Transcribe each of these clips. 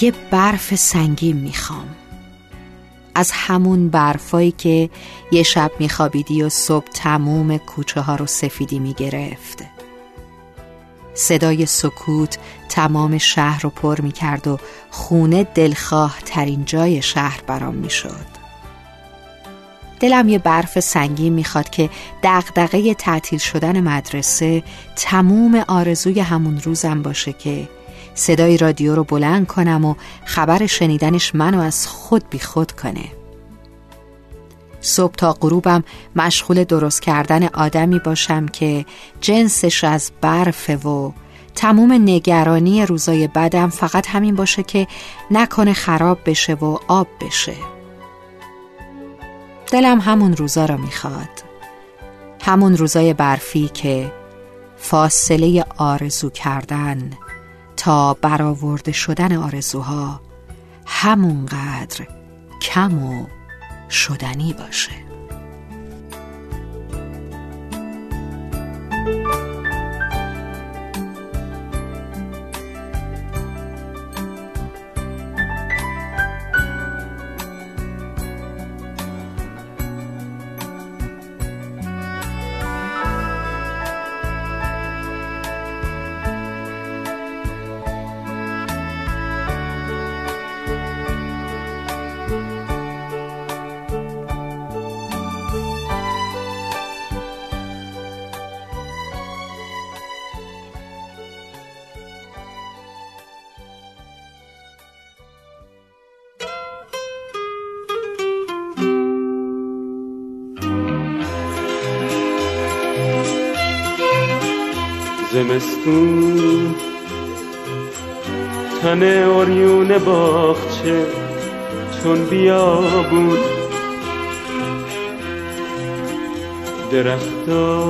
یه برف سنگین می‌خوام. از همون برفایی که یه شب میخوابیدی و صبح تموم کوچه ها رو سفیدی می‌گرفت. صدای سکوت تمام شهر رو پر می‌کرد و خونه دلخواه ترین جای شهر برام می‌شد. دلم یه برف سنگین می‌خواد که دغدغه تعطیل شدن مدرسه تموم آرزوی همون روزم باشه که صدای رادیو رو بلند کنم و خبر شنیدنش منو از خود بی خود کنه. صبح تا غروبم مشغول درست کردن آدمی باشم که جنسش از برفه و تموم نگرانی روزای بدم فقط همین باشه که نکنه خراب بشه و آب بشه. دلم همون روزا را می‌خواد. همون روزای برفی که فاصله آرزو کردن تا برآورده شدن آرزوها همونقدر کم و شدنی باشه. زمستون. تن اوریون باغچه چون بیابون درختا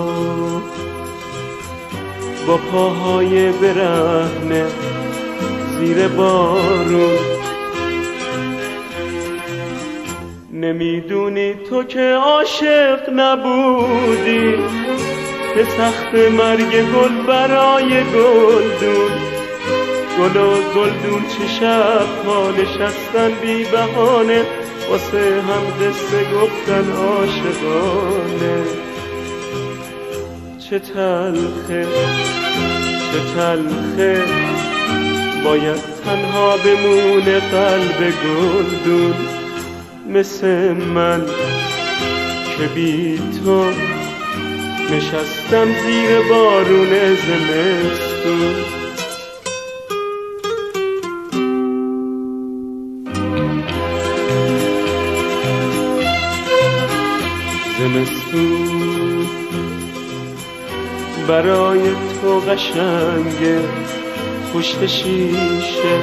با پاهای برهنه زیر بارون. نمی‌دونی تو که عاشق نبودی. به سخت مرگ گل برای گلدون. گل و گلدون چه شب ها نشستن بی بهانه واسه هم قصه گفتن عاشقانه. چه تلخه چه تلخه باید تنها بمونه قلب گلدون. مثل من که بی تو نشستم زیر بارون زمستون. زمستون برای تو قشنگه پشت شیشه.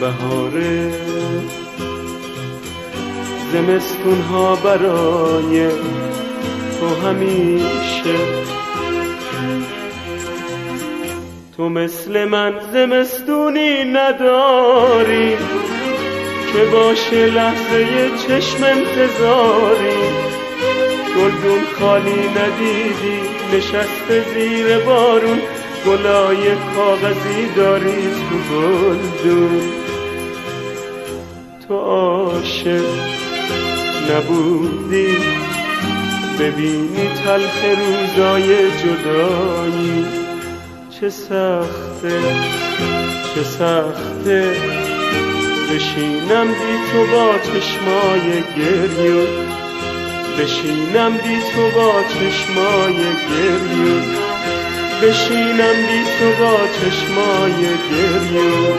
بهاره زمستون ها برای تو همیشه. تو مثل من زمستونی نداری که باشه لحظه چشم انتظاری. گلدون خالی ندیدی نشسته زیر بارون. گلای کاغذی داری تو گلدون. تو عاشق. نبودی. ببینی تلخ روزای جدایی. چه سخته چه سخته. بشینم بی تو با چشمای گریون بشینم بی تو با چشمای گریون بشینم بی تو با چشمای گریون